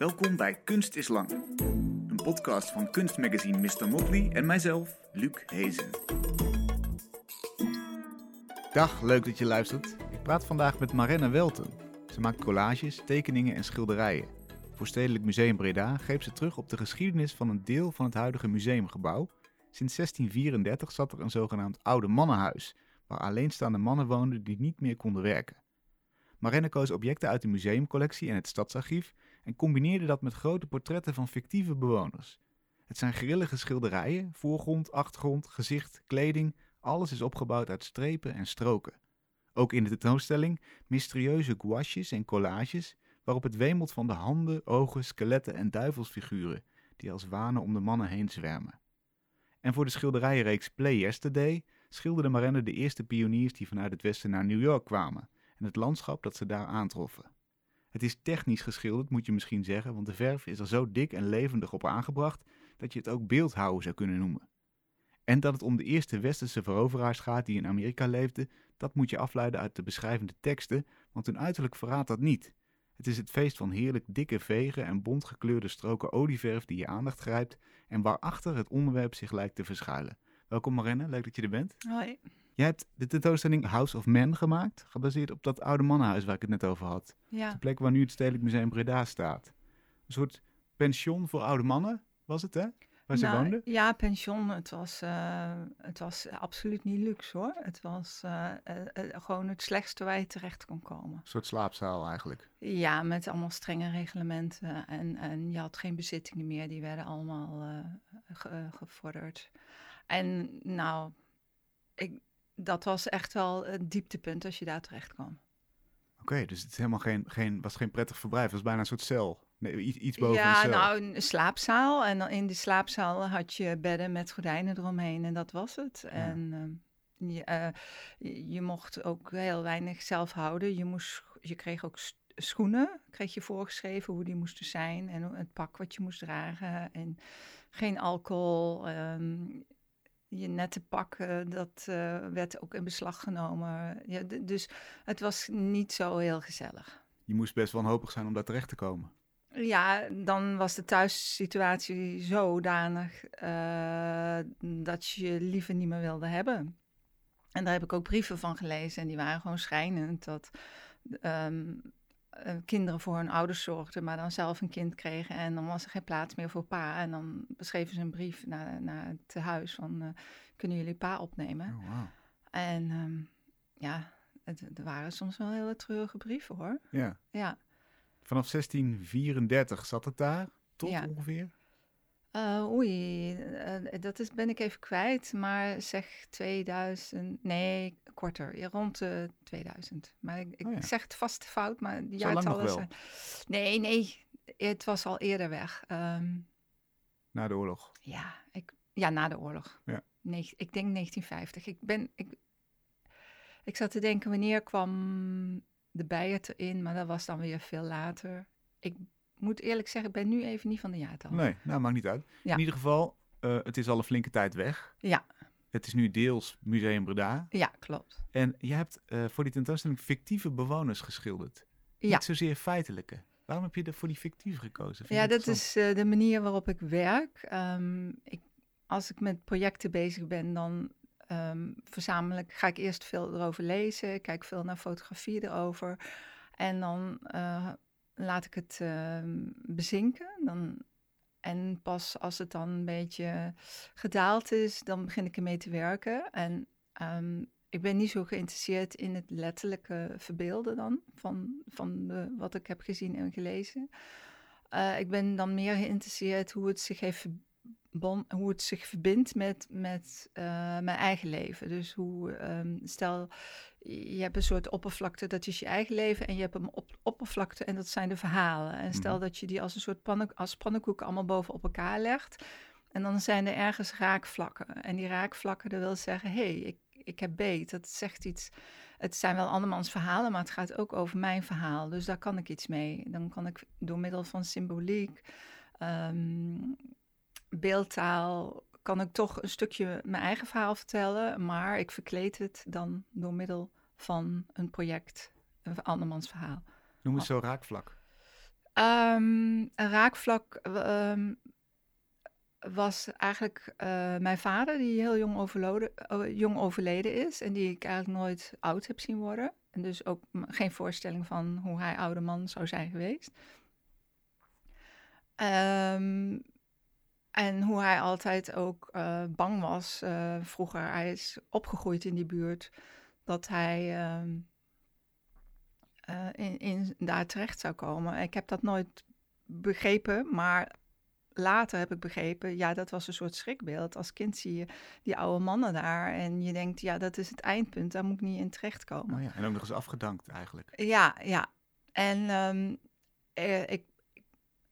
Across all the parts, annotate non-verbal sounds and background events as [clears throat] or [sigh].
Welkom bij Kunst is Lang. Een podcast van kunstmagazine Mr. Motley en mijzelf, Luc Hezen. Dag, leuk dat je luistert. Ik praat vandaag met Marenne Welten. Ze maakt collages, tekeningen en schilderijen. Voor Stedelijk Museum Breda greep ze terug op de geschiedenis van een deel van het huidige museumgebouw. Sinds 1634 zat er een zogenaamd oude mannenhuis, waar alleenstaande mannen woonden die niet meer konden werken. Marenne koos objecten uit de museumcollectie en het stadsarchief en combineerde dat met grote portretten van fictieve bewoners. Het zijn grillige schilderijen, voorgrond, achtergrond, gezicht, kleding, alles is opgebouwd uit strepen en stroken. Ook in de tentoonstelling mysterieuze gouaches en collages, waarop het wemelt van de handen, ogen, skeletten en duivelsfiguren, die als wanen om de mannen heen zwermen. En voor de schilderijenreeks Play Yesterday schilderde Marenne de eerste pioniers die vanuit het westen naar New York kwamen en het landschap dat ze daar aantroffen. Het is technisch geschilderd, moet je misschien zeggen, want de verf is er zo dik en levendig op aangebracht dat je het ook beeldhouden zou kunnen noemen. En dat het om de eerste westerse veroveraars gaat die in Amerika leefden, dat moet je afleiden uit de beschrijvende teksten, want hun uiterlijk verraadt dat niet. Het is het feest van heerlijk dikke vegen en bontgekleurde stroken olieverf die je aandacht grijpt en waarachter het onderwerp zich lijkt te verschuilen. Welkom Marenne, leuk dat je er bent. Hoi. Jij hebt de tentoonstelling House of Men gemaakt, gebaseerd op dat oude mannenhuis waar ik het net over had. Ja. De plek waar nu het Stedelijk Museum Breda staat. Een soort pension voor oude mannen, was het hè? Waar ze Nou, woonden? Ja, pension. Het was, eh, het was absoluut niet luxe hoor. Het was eh, eh, gewoon het slechtste waar je terecht kon komen. Een soort slaapzaal eigenlijk. Ja, met allemaal strenge reglementen. En, en je had geen bezittingen meer. Die werden allemaal ge- gevorderd. En nou, ik, dat was echt wel het dieptepunt als je daar terecht kwam. Oké, dus het is helemaal geen, geen, was geen prettig verblijf. Het was bijna een soort cel. Nee, iets, iets boven ja, een cel. nou, een slaapzaal. En dan in die slaapzaal had je bedden met gordijnen eromheen en dat was het. En ehm, je, eh, je, je mocht ook heel weinig zelf houden. Je, moest, je kreeg ook schoenen, kreeg je voorgeschreven hoe die moesten zijn. En het pak wat je moest dragen. En geen alcohol. ehm, je nette pak, eh, dat eh, werd ook in beslag genomen. Ja, dus het was niet zo heel gezellig. Je moest best wanhopig zijn om daar terecht te komen. Ja, dan was de thuissituatie zodanig eh dat je je liever niet meer wilde hebben. En daar heb ik ook brieven van gelezen en die waren gewoon schrijnend. Dat ehm, eh, kinderen voor hun ouders zorgden, maar dan zelf een kind kregen. En dan was er geen plaats meer voor pa. En dan beschreven ze een brief naar, naar het huis van, eh, kunnen jullie pa opnemen? Oh. En ehm, ja, het, er waren soms wel hele treurige brieven hoor. Ja. Ja. Vanaf 1634 zat het daar, tot Ja. ongeveer? Eh, oei, eh, dat is, ben ik even kwijt, maar zeg 2000, nee, korter, ja, rond de 2000. Maar ik, ik Oh ja. zeg het vast fout, maar die jaartallen wel? zijn... Nee, nee, het was al eerder weg. Ehm, Na de oorlog. ja, ik, ja, na de oorlog. Ja. Nee, ik denk 1950. Ik ben, ik, ik zat te denken, wanneer kwam de Bijert erin, maar dat was dan weer veel later. Ik moet eerlijk zeggen, ik ben nu even niet van de jaartallen. Nee, nou maakt niet uit. Ja. In ieder geval, eh, het is al een flinke tijd weg. Ja. Het is nu deels Museum Breda. Ja, klopt. En je hebt eh, voor die tentoonstelling fictieve bewoners geschilderd. Ja. Niet zozeer feitelijke. Waarom heb je er voor die fictieve gekozen? Vind Ja, dat is eh, de manier waarop ik werk. Ehm, ik, als ik met projecten bezig ben, dan ehm, verzamel ik, ga ik eerst veel erover lezen, kijk veel naar fotografie erover. En dan laat ik het ehm, bezinken. Dan, en pas als het dan een beetje gedaald is, dan begin ik ermee te werken. En ehm, ik ben niet zo geïnteresseerd in het letterlijke verbeelden dan, van, van de, wat ik heb gezien en gelezen. Eh, ik ben dan meer geïnteresseerd hoe het zich heeft hoe het zich verbindt met, met eh, mijn eigen leven. Dus hoe, ehm, stel, je hebt een soort oppervlakte, dat is je eigen leven, en je hebt een op, oppervlakte en dat zijn de verhalen. En stel Mhm. dat je die als een soort pannen, als pannenkoeken allemaal boven op elkaar legt, en dan zijn er ergens raakvlakken. En die raakvlakken, dat wil zeggen, hé, hey, ik, ik heb beet, dat zegt iets. Het zijn wel andermans verhalen, maar het gaat ook over mijn verhaal. Dus daar kan ik iets mee. Dan kan ik door middel van symboliek, ehm, beeldtaal, kan ik toch een stukje mijn eigen verhaal vertellen. Maar ik verkleed het dan door middel van een project, een andermans verhaal. Noem het zo raakvlak. Ehm, een raakvlak ehm, was eigenlijk eh, mijn vader, die heel jong, overleden, jong overleden is. En die ik eigenlijk nooit oud heb zien worden. En dus ook geen voorstelling van hoe hij oude man zou zijn geweest. Ehm, en hoe hij altijd ook eh, bang was. vroeger, hij is opgegroeid in die buurt. Dat hij in, in, daar terecht zou komen. Ik heb dat nooit begrepen, maar later heb ik begrepen, ja, dat was een soort schrikbeeld. Als kind zie je die oude mannen daar en je denkt, ja, dat is het eindpunt, daar moet ik niet in terechtkomen. Oh ja, en ook nog eens afgedankt eigenlijk. Ja, ja. En um, ik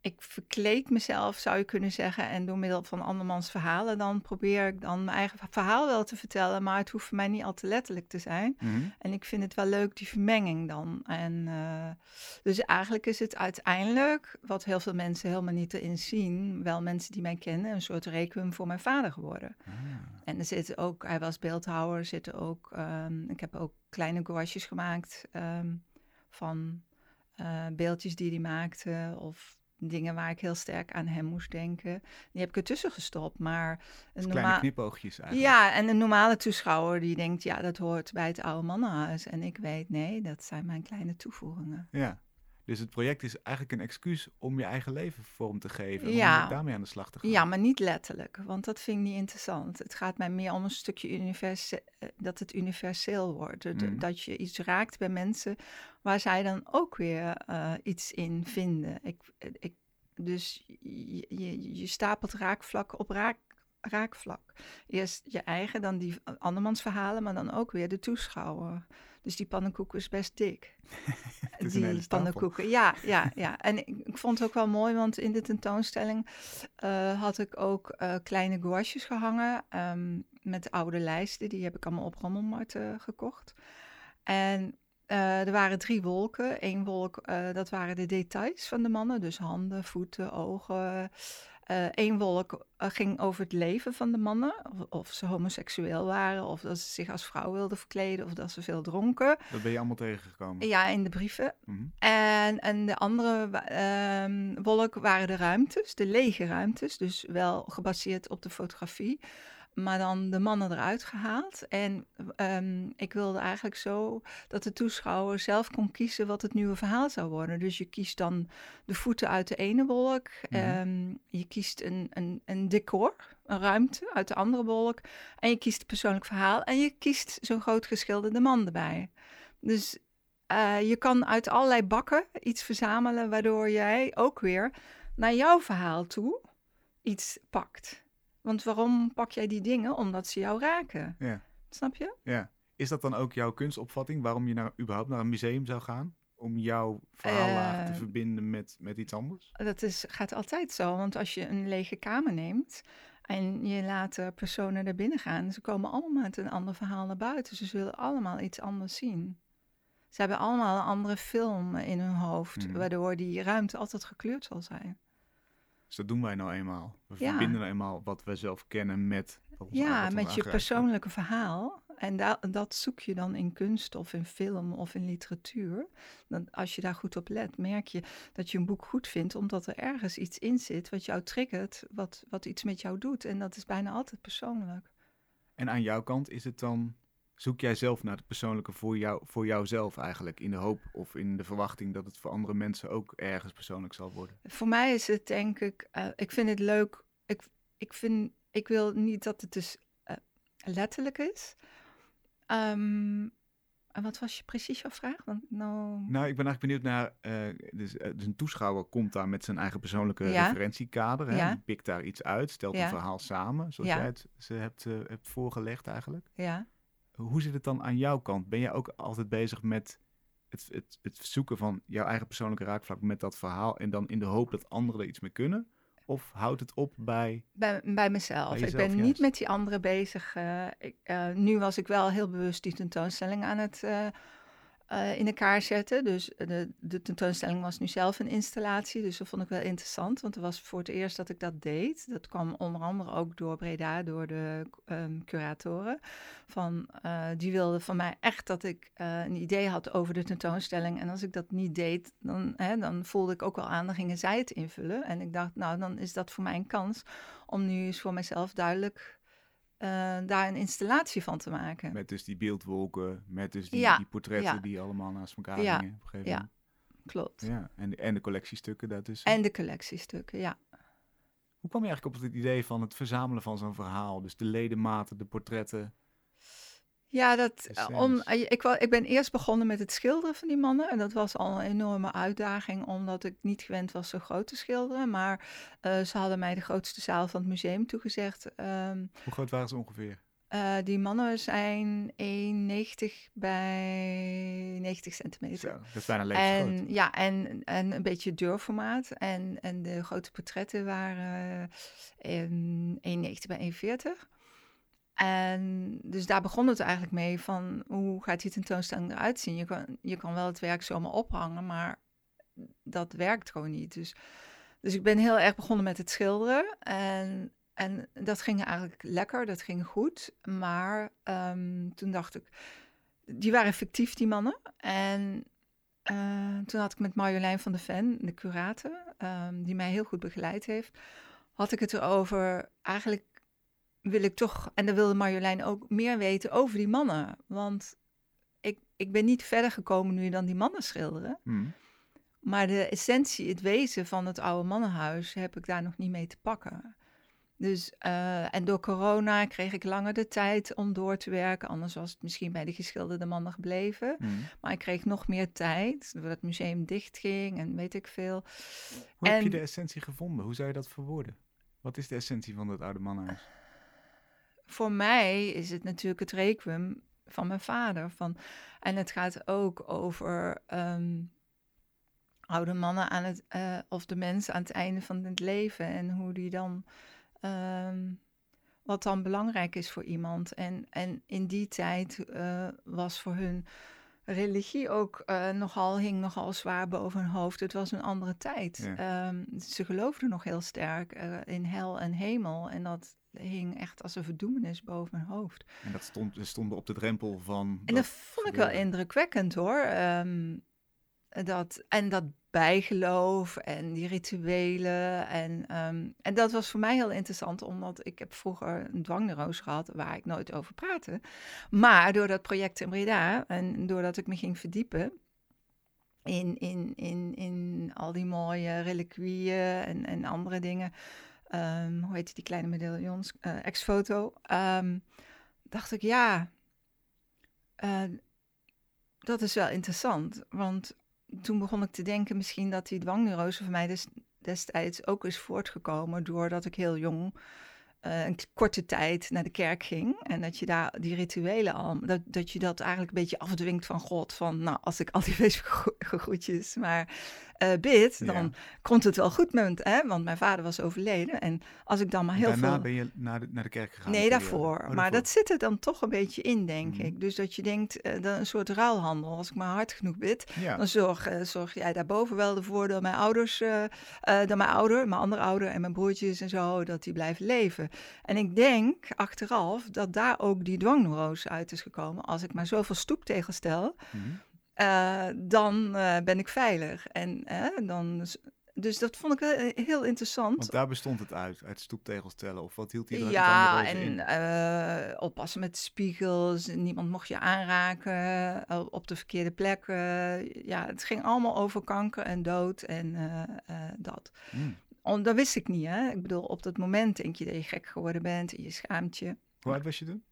ik verkleed mezelf, zou je kunnen zeggen. En door middel van andermans verhalen, dan probeer ik dan mijn eigen verhaal wel te vertellen. Maar het hoeft voor mij niet al te letterlijk te zijn. Mhm. En ik vind het wel leuk, die vermenging dan. En uh, dus eigenlijk is het uiteindelijk, wat heel veel mensen helemaal niet erin zien, wel mensen die mij kennen, een soort requiem voor mijn vader geworden. Ah. En er zitten ook, hij was beeldhouwer, zitten ook, um, ik heb ook kleine gouaches gemaakt um, van uh, beeldjes die hij maakte. Of dingen waar ik heel sterk aan hem moest denken. Die heb ik ertussen gestopt. Maar een kleine knipoogjes eigenlijk. Ja, en een normale toeschouwer die denkt, ja, dat hoort bij het oude mannenhuis. En ik weet, nee, dat zijn mijn kleine toevoegingen. Ja, dus het project is eigenlijk een excuus om je eigen leven vorm te geven. Ja. Om daarmee aan de slag te gaan. Ja, maar niet letterlijk, want dat vind ik niet interessant. Het gaat mij meer om een stukje universe eh, dat het universeel wordt. Mhm. Dat je iets raakt bij mensen waar zij dan ook weer uh, iets in vinden. Ik, ik, dus je, je, je stapelt raakvlak op raak, raakvlak. Eerst je eigen, dan die andermans verhalen, maar dan ook weer de toeschouwer. Dus die pannenkoek is best dik. [laughs] die pannenkoeken, ja, ja, ja. En ik, ik, vond het ook wel mooi, want in de tentoonstelling uh, had ik ook uh, kleine gouaches gehangen um, met oude lijsten. Die heb ik allemaal op Rommelmarkt uh, gekocht. En er waren drie wolken. Eén wolk, dat waren de details van de mannen. Dus handen, voeten, ogen, Eén uh, wolk uh, ging over het leven van de mannen. Of, of, ze homoseksueel waren, of dat ze zich als vrouw wilden verkleden, of dat ze veel dronken. Dat ben je allemaal tegengekomen? Ja, in de brieven. Mhm. en, en de andere uh, wolk waren de ruimtes, de lege ruimtes. Dus wel gebaseerd op de fotografie maar dan de mannen eruit gehaald. En um, ik wilde eigenlijk zo dat de toeschouwer zelf kon kiezen wat het nieuwe verhaal zou worden. Dus je kiest dan de voeten uit de ene wolk, mm je kiest een, een, een decor, een ruimte uit de andere wolk, en je kiest het persoonlijk verhaal en je kiest zo'n groot geschilderde man erbij. Dus uh, je kan uit allerlei bakken iets verzamelen, waardoor jij ook weer naar jouw verhaal toe iets pakt. Want waarom pak jij die dingen? Omdat ze jou raken. Ja. Snap je? Ja. Is dat dan ook jouw kunstopvatting? Waarom je nou überhaupt naar een museum zou gaan? Om jouw verhaal te eh, verbinden met, met iets anders? Dat is, gaat altijd zo. Want als je een lege kamer neemt en je laat personen er binnen gaan, ze komen allemaal met een ander verhaal naar buiten. Ze zullen allemaal iets anders zien. Ze hebben allemaal een andere film in hun hoofd, hmm. waardoor die ruimte altijd gekleurd zal zijn. Dus dat doen wij nou eenmaal. We verbinden nou eenmaal wat we zelf kennen met... Ja, met je persoonlijke verhaal. En da dat zoek je dan in kunst of in film of in literatuur. Dan, als je daar goed op let, merk je dat je een boek goed vindt, omdat er ergens iets in zit wat jou triggert, wat, wat iets met jou doet. En dat is bijna altijd persoonlijk. En aan jouw kant is het dan zoek jij zelf naar het persoonlijke voor, jou, voor jouzelf eigenlijk? In de hoop of in de verwachting dat het voor andere mensen ook ergens persoonlijk zal worden? Voor mij is het denk ik, uh, ik vind het leuk. Ik, ik, vind, ik wil niet dat het dus uh, letterlijk is. Um, en wat was je precies jouw vraag? Want nou... nou, ik ben eigenlijk benieuwd naar. Uh, dus, dus, een toeschouwer komt daar met zijn eigen persoonlijke ja. referentiekader. Hè? Ja. Die pikt daar iets uit, stelt een verhaal samen, zoals jij het ze hebt, hebt voorgelegd eigenlijk. Ja. Hoe zit het dan aan jouw kant? Ben jij ook altijd bezig met het, het, het zoeken van jouw eigen persoonlijke raakvlak met dat verhaal en dan in de hoop dat anderen er iets mee kunnen? Of houdt het op bij... Bij, bij mezelf. ik ben niet met die anderen bezig. Uh, ik, uh, nu was ik wel heel bewust die tentoonstelling aan het uh, eh, in elkaar zetten. Dus de, de tentoonstelling was nu zelf een installatie. Dus dat vond ik wel interessant, want het was voor het eerst dat ik dat deed. Dat kwam onder andere ook door Breda, door de um, curatoren. Van, uh, die wilden van mij echt dat ik een idee had over de tentoonstelling. En als ik dat niet deed, dan, hè, dan voelde ik ook wel aan, dan gingen zij het invullen. En ik dacht, nou, dan is dat voor mij een kans om nu eens voor mezelf duidelijk uh, daar een installatie van te maken. Met dus die beeldwolken, met dus die, die portretten die allemaal naast elkaar ja. hingen. Op ja, klopt. Ja, en, en de collectiestukken daartussen. En de collectiestukken, ja. Hoe kwam je eigenlijk op het idee van het verzamelen van zo'n verhaal? Dus de ledematen, de portretten. Ja, dat, eh, om, eh, ik, ik ben eerst begonnen met het schilderen van die mannen. En dat was al een enorme uitdaging, omdat ik niet gewend was zo groot te schilderen. Maar uh, ze hadden mij de grootste zaal van het museum toegezegd. Um, Hoe groot waren ze ongeveer? Uh, die mannen zijn 1,90 bij 90 centimeter. Zo, dat is bijna levensgroot. En, ja, en, en een beetje deurformaat. En, en de grote portretten waren uh, 1,90 bij 1,40. En dus daar begon het eigenlijk mee van hoe gaat die tentoonstelling eruit zien? Je kan, je kan wel het werk zomaar ophangen, maar dat werkt gewoon niet. Dus, dus ik ben heel erg begonnen met het schilderen. En, en dat ging eigenlijk lekker, dat ging goed. Maar um, toen dacht ik, die waren fictief, die mannen. En uh, toen had ik met Marjolein van de Ven, de curator, um, die mij heel goed begeleid heeft, had ik het erover eigenlijk wil ik toch, en dan wilde Marjolein ook meer weten over die mannen. Want ik, ik ben niet verder gekomen nu dan die mannen schilderen. Hmm. Maar de essentie, het wezen van het oude mannenhuis, heb ik daar nog niet mee te pakken. Dus, uh, en door corona kreeg ik langer de tijd om door te werken. Anders was het misschien bij de geschilderde mannen gebleven. Hmm. Maar ik kreeg nog meer tijd, doordat het museum dichtging en weet ik veel. Hoe heb je de essentie gevonden? Hoe zou je dat verwoorden? Wat is de essentie van het oude mannenhuis? Voor mij is het natuurlijk het requiem van mijn vader. Van, en het gaat ook over ehm, oude mannen aan het, uh, of de mensen aan het einde van het leven. En hoe die dan, um, wat dan belangrijk is voor iemand. En, en in die tijd uh, was voor hun religie ook uh, nogal, hing nogal zwaar boven hun hoofd. Het was een andere tijd. Ja. Um, ze geloofden nog heel sterk in hel en hemel. En dat hing echt als een verdoemenis boven mijn hoofd. En dat stond, stonden op de drempel van. En dat, vond ik wel indrukwekkend hoor. Um, dat, en dat bijgeloof en die rituelen. En, um, en dat was voor mij heel interessant, omdat ik heb vroeger een dwangneurose gehad waar ik nooit over praatte. Maar door dat project in Breda en doordat ik me ging verdiepen, in, in, in, in al die mooie reliquieën en, en andere dingen, um, hoe heet die kleine medaillons, uh, ex-foto, um, dacht ik, ja, uh, dat is wel interessant. Want toen begon ik te denken misschien dat die dwangneurose van mij des, destijds ook is voortgekomen doordat ik heel jong uh, een korte tijd naar de kerk ging. En dat je daar die rituelen al, dat, dat je dat eigenlijk een beetje afdwingt van God. Van nou, als ik al die [laughs] feestgroetjes maar uh, bid, dan komt het wel goed met hè? Want mijn vader was overleden. En als ik dan maar heel Daarna veel... ben je naar de, naar de kerk gegaan? Nee, daarvoor. Oh, maar dat zit er dan toch een beetje in, denk mhm. ik. Dus dat je denkt, uh, dat een soort ruilhandel. Als ik maar hard genoeg bid, dan zorg, uh, zorg jij daarboven wel ervoor dat mijn ouders, dat mijn ouder, mijn andere ouder en mijn broertjes en zo, dat die blijven leven. En ik denk achteraf dat daar ook die dwangneurose uit is gekomen. Als ik maar zoveel stoeptegels stel, mm uh, dan uh, ben ik veilig. En dan. Dus dat vond ik wel heel interessant. Want daar bestond het uit, uit stoeptegels tellen. Of wat hield hij er Ja, en oppassen met spiegels. Niemand mocht je aanraken op de verkeerde plek. ja, het ging allemaal over kanker en dood en dat. Mm. dat wist ik niet, hè. Ik bedoel, op dat moment denk je dat je gek geworden bent. En je schaamt je. Hoe oud was je toen?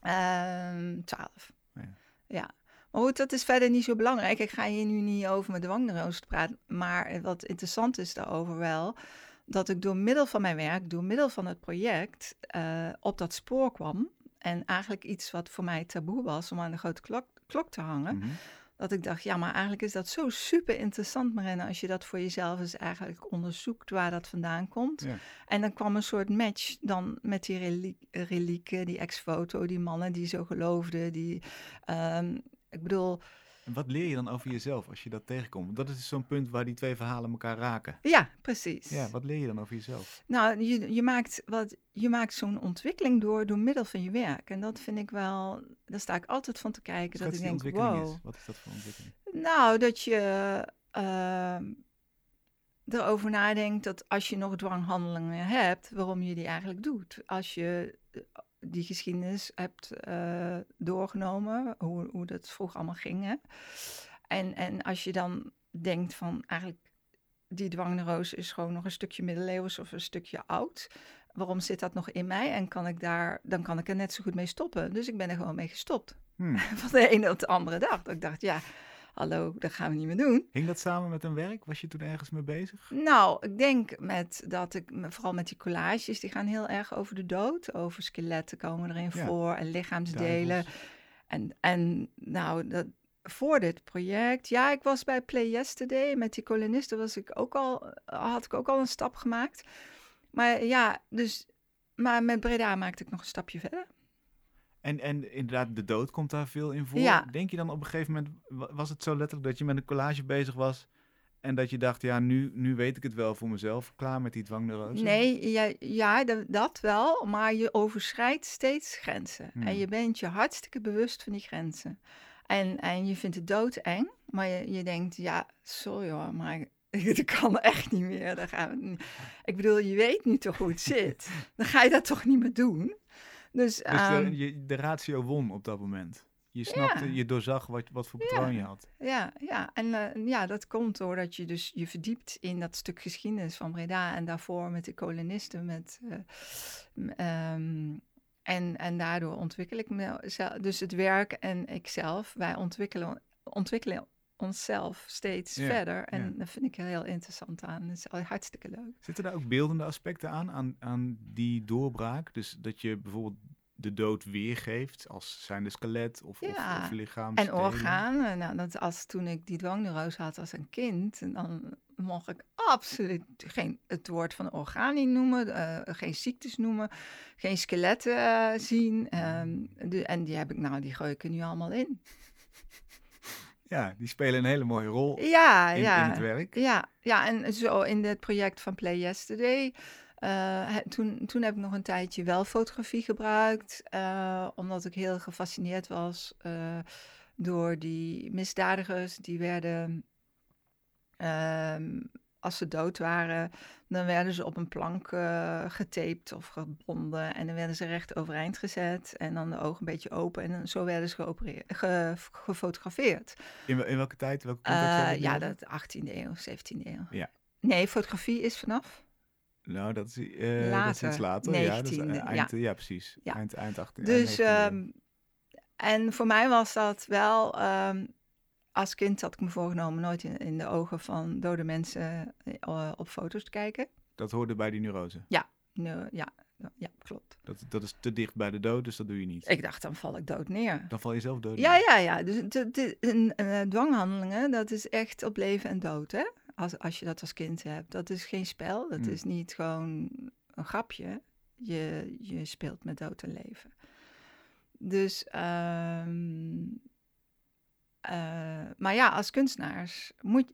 Ehm, twaalf. ja. ja. Maar goed, dat is verder niet zo belangrijk. Ik ga hier nu niet over mijn dwangneurose praten. Maar wat interessant is daarover wel, dat ik door middel van mijn werk, door middel van het project, uh, op dat spoor kwam. En eigenlijk iets wat voor mij taboe was om aan de grote klok, klok te hangen. Mm -hmm. Dat ik dacht, ja, maar eigenlijk is dat zo super interessant, Marina, als je dat voor jezelf eens eigenlijk onderzoekt waar dat vandaan komt. Ja. En dan kwam een soort match dan met die relieken, die ex-foto, die mannen die zo geloofden, die um, ik bedoel... En wat leer je dan over jezelf als je dat tegenkomt? Dat is dus zo'n punt waar die twee verhalen elkaar raken. Ja, precies. Ja, wat leer je dan over jezelf? Nou, je, je maakt, wat, je maakt zo'n ontwikkeling door door middel van je werk. En dat vind ik wel, daar sta ik altijd van te kijken. Schets dat ik denk, wow. is. Wat is dat voor ontwikkeling? Nou, dat je ehm, erover nadenkt dat als je nog dwanghandelingen hebt, waarom je die eigenlijk doet. Als je die geschiedenis hebt eh, doorgenomen, hoe, hoe dat vroeger allemaal ging. Hè? En, en als je dan denkt van eigenlijk die dwangneurose is gewoon nog een stukje middeleeuws of een stukje oud. Waarom zit dat nog in mij? En kan ik daar, dan kan ik er net zo goed mee stoppen. Dus ik ben er gewoon mee gestopt. Hmm. [laughs] Van de ene op de andere dag. Dat ik dacht, ja, hallo, dat gaan we niet meer doen. Hing dat samen met een werk? Was je toen ergens mee bezig? Nou, ik denk met dat ik, vooral met die collages, die gaan heel erg over de dood. Over skeletten komen erin Ja. voor en lichaamsdelen. Duivels. En, en nou, dat, voor dit project, ja, ik was bij Play Yesterday. Met die kolonisten was ik ook al, had ik ook al een stap gemaakt. Maar ja, dus, maar met Breda maakte ik nog een stapje verder. En, en inderdaad, de dood komt daar veel in voor. Ja. Denk je dan op een gegeven moment, wa- was het zo letterlijk dat je met een collage bezig was en dat je dacht, ja, nu, nu weet ik het wel voor mezelf, klaar met die dwangneurose? Nee, ja, ja dat, wel, maar je overschrijdt steeds grenzen. Hmm. En je bent je hartstikke bewust van die grenzen. En, en je vindt het doodeng, maar je, je denkt, ja, sorry hoor, maar [laughs] dat kan echt niet meer. Gaan we. Ik bedoel, je weet nu toch hoe het zit. [laughs] Dan ga je dat toch niet meer doen. Dus, Dus ehm, de, je, de ratio won op dat moment. Je snapte, Ja. je doorzag wat, wat voor patroon je had. Ja, ja. en eh, ja, dat komt doordat je dus je verdiept in dat stuk geschiedenis van Breda en daarvoor met de kolonisten. Met, eh, ehm, en, en daardoor ontwikkel ik mezelf. Dus het werk en ikzelf, wij ontwikkelen, ontwikkelen onszelf steeds Ja, verder. En ja. dat vind ik heel interessant aan. Dat is al hartstikke leuk. Zitten daar ook beeldende aspecten aan, aan, aan die doorbraak? Dus dat je bijvoorbeeld de dood weergeeft als zijnde skelet of, Ja, of lichaam. En organen, nou, dat als toen ik die dwangneurose had als een kind, en dan mocht ik absoluut geen, het woord van orgaan niet noemen, eh, geen ziektes noemen, geen skeletten eh, zien. ehm, de, en die heb ik, nou, die gooi ik er nu allemaal in. Ja, die spelen een hele mooie rol Ja, in, ja. in het werk. Ja, ja, en zo in het project van Play Yesterday. eh, toen, toen heb ik nog een tijdje wel fotografie gebruikt, eh, omdat ik heel gefascineerd was eh, door die misdadigers. Die werden, ehm, als ze dood waren, dan werden ze op een plank eh, getaped of gebonden en dan werden ze recht overeind gezet en dan de ogen een beetje open en dan, zo werden ze geopereerd, ge- gefotografeerd. In, in welke tijd, welke Eh, ja, dat 18e eeuw, 17e eeuw. Ja. Nee, fotografie is vanaf. Nou, dat is, eh, dat is iets Later, later. ja, dat is, eh, 19e, eind, ja. precies. Ja. Eind, eind 18 Dus, eind 19e eeuw. ehm, en voor mij was dat wel, ehm, als kind had ik me voorgenomen nooit in, in de ogen van dode mensen eh, op foto's te kijken. dat hoorde bij die neurose. Nee, ja, ja, klopt. Dat, dat is te dicht bij de dood, dus dat doe je niet. Ik dacht, dan val ik dood neer. Dan val je zelf dood. Ja, ja, ja. Dus het- een- een, dwanghandelingen, dat is echt op leven en dood, hè? Als, als je dat als kind hebt. Dat is geen spel, dat Mm. is niet gewoon een grapje. Je, je speelt met dood en leven. Dus, ehm, eh, maar ja, als kunstenaars moet,